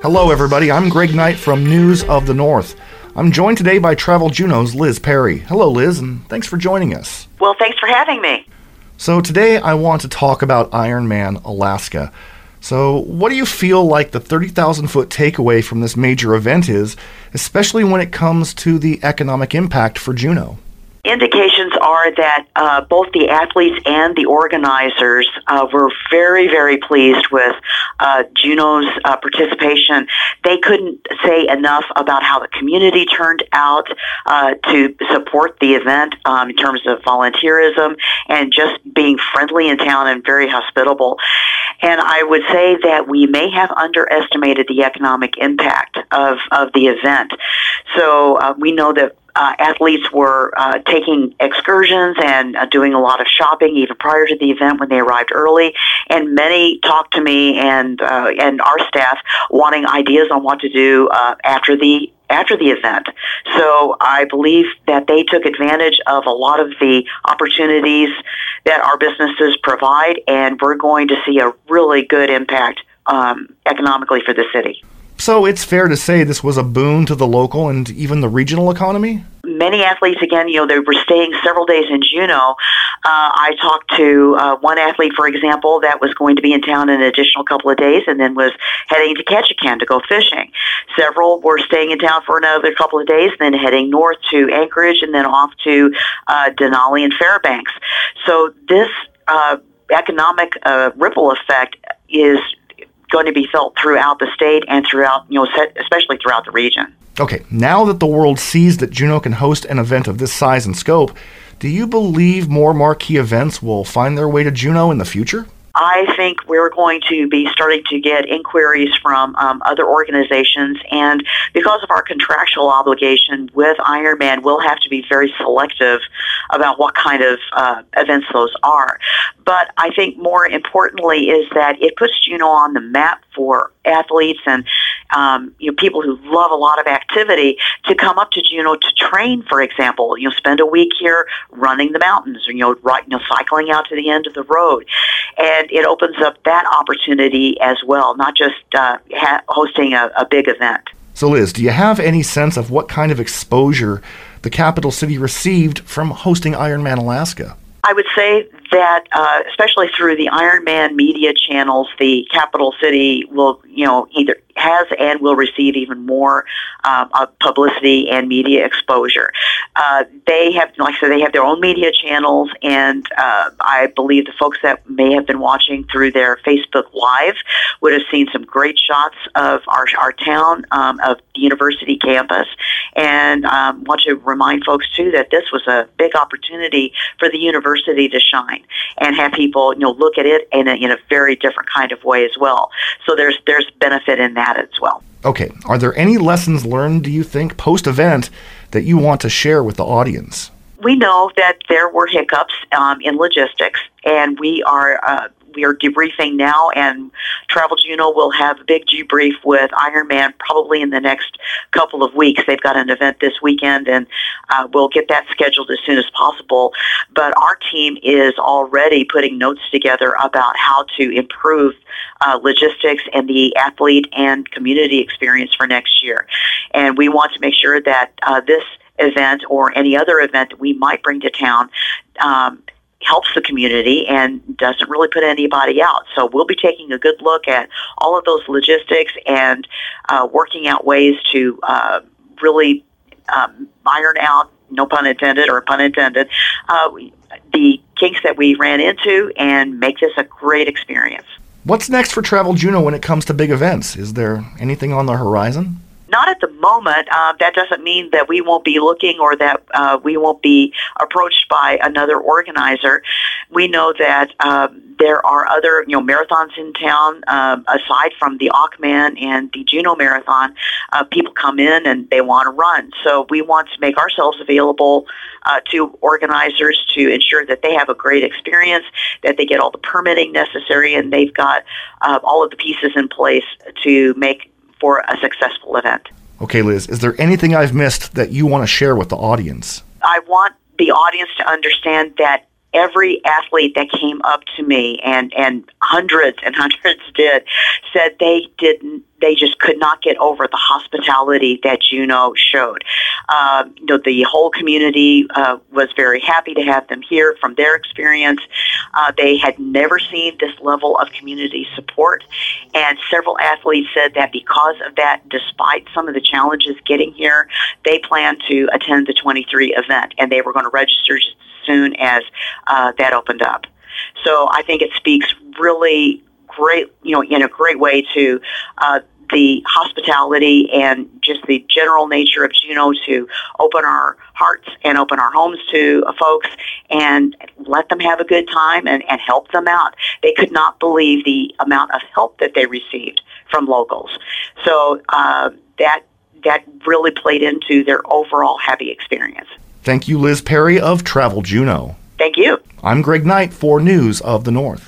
Hello, everybody. I'm Greg Knight from News of the North. I'm joined today by Travel Juneau's Liz Perry. Hello, Liz, and thanks for joining us. Well, thanks for having me. So, today I want to talk about Ironman Alaska. So, what do you feel like the 30,000 foot takeaway from this major event is, especially when it comes to the economic impact for Juneau? Indications are that uh, both the athletes and the organizers uh, were very, very pleased with uh, Juneau's uh, participation. They couldn't say enough about how the community turned out uh, to support the event um, in terms of volunteerism and just being friendly in town and very hospitable. And I would say that we may have underestimated the economic impact of, of the event. So uh, we know that uh, athletes were uh, taking excursions and uh, doing a lot of shopping even prior to the event when they arrived early. And many talked to me and uh, and our staff wanting ideas on what to do uh, after the after the event. So I believe that they took advantage of a lot of the opportunities that our businesses provide, and we're going to see a really good impact um, economically for the city. So it's fair to say this was a boon to the local and even the regional economy? Many athletes, again, you know, they were staying several days in Juneau. Uh, I talked to uh, one athlete, for example, that was going to be in town an additional couple of days and then was heading to Ketchikan to go fishing. Several were staying in town for another couple of days, then heading north to Anchorage and then off to uh, Denali and Fairbanks. So this uh, economic uh, ripple effect is going to be felt throughout the state and throughout, you know, especially throughout the region. Okay, now that the world sees that Juneau can host an event of this size and scope, do you believe more marquee events will find their way to Juneau in the future? I think we're going to be starting to get inquiries from um, other organizations, and because of our contractual obligation with Ironman, we'll have to be very selective about what kind of uh, events those are. But I think more importantly is that it puts Juneau on the map for athletes and um, you know people who love a lot of activity to come up to Juneau to train. For example, you know, spend a week here running the mountains, or you know, right, you know, cycling out to the end of the road, and it opens up that opportunity as well, not just uh, ha- hosting a, a big event. So, Liz, do you have any sense of what kind of exposure the capital city received from hosting Ironman Alaska? I would say that, uh, especially through the Ironman media channels, the capital city will, you know, either has and will receive even more um, publicity and media exposure. Uh, they have, like I said, they have their own media channels, and uh, I believe the folks that may have been watching through their Facebook Live would have seen some great shots of our, our town, um, of the university campus, and um, want to remind folks too that this was a big opportunity for the university to shine and have people, you know, look at it in a, in a very different kind of way as well. So there's there's benefit in that as well. Okay. Are there any lessons learned, do you think, post event that you want to share with the audience? We know that there were hiccups um, in logistics, and we are uh, we are debriefing now, and Travel Juneau will have a big debrief with Ironman probably in the next couple of weeks. They've got an event this weekend, and uh, we'll get that scheduled as soon as possible. But our team is already putting notes together about how to improve uh, logistics and the athlete and community experience for next year. And we want to make sure that uh, this event or any other event that we might bring to town um, helps the community and doesn't really put anybody out. So we'll be taking a good look at all of those logistics and uh, working out ways to uh, really um, iron out, no pun intended or pun intended, uh, the kinks that we ran into and make this a great experience. What's next for Travel Juneau when it comes to big events? Is there anything on the horizon? Not at the moment. Uh, that doesn't mean that we won't be looking or that uh, we won't be approached by another organizer. We know that um, there are other, you know, marathons in town um, aside from the Ackman and the Juneau Marathon. Uh, people come in and they want to run, so we want to make ourselves available uh, to organizers to ensure that they have a great experience, that they get all the permitting necessary, and they've got uh, all of the pieces in place to make for a successful event. Okay, Liz, is there anything I've missed that you want to share with the audience? I want the audience to understand that every athlete that came up to me and and hundreds and hundreds did said they didn't they just could not get over the hospitality that Juneau showed. Uh, you know, the whole community uh, was very happy to have them here from their experience. Uh, they had never seen this level of community support, and several athletes said that because of that, despite some of the challenges getting here, they plan to attend the 23 event, and they were going to register as soon as uh, that opened up. So I think it speaks really great, you know, in a great way to uh, the hospitality and just the general nature of Juneau to open our hearts and open our homes to uh, folks and let them have a good time and, and help them out. They could not believe the amount of help that they received from locals. So uh, that that really played into their overall happy experience. Thank you, Liz Perry of Travel Juneau. Thank you. I'm Greg Knight for News of the North.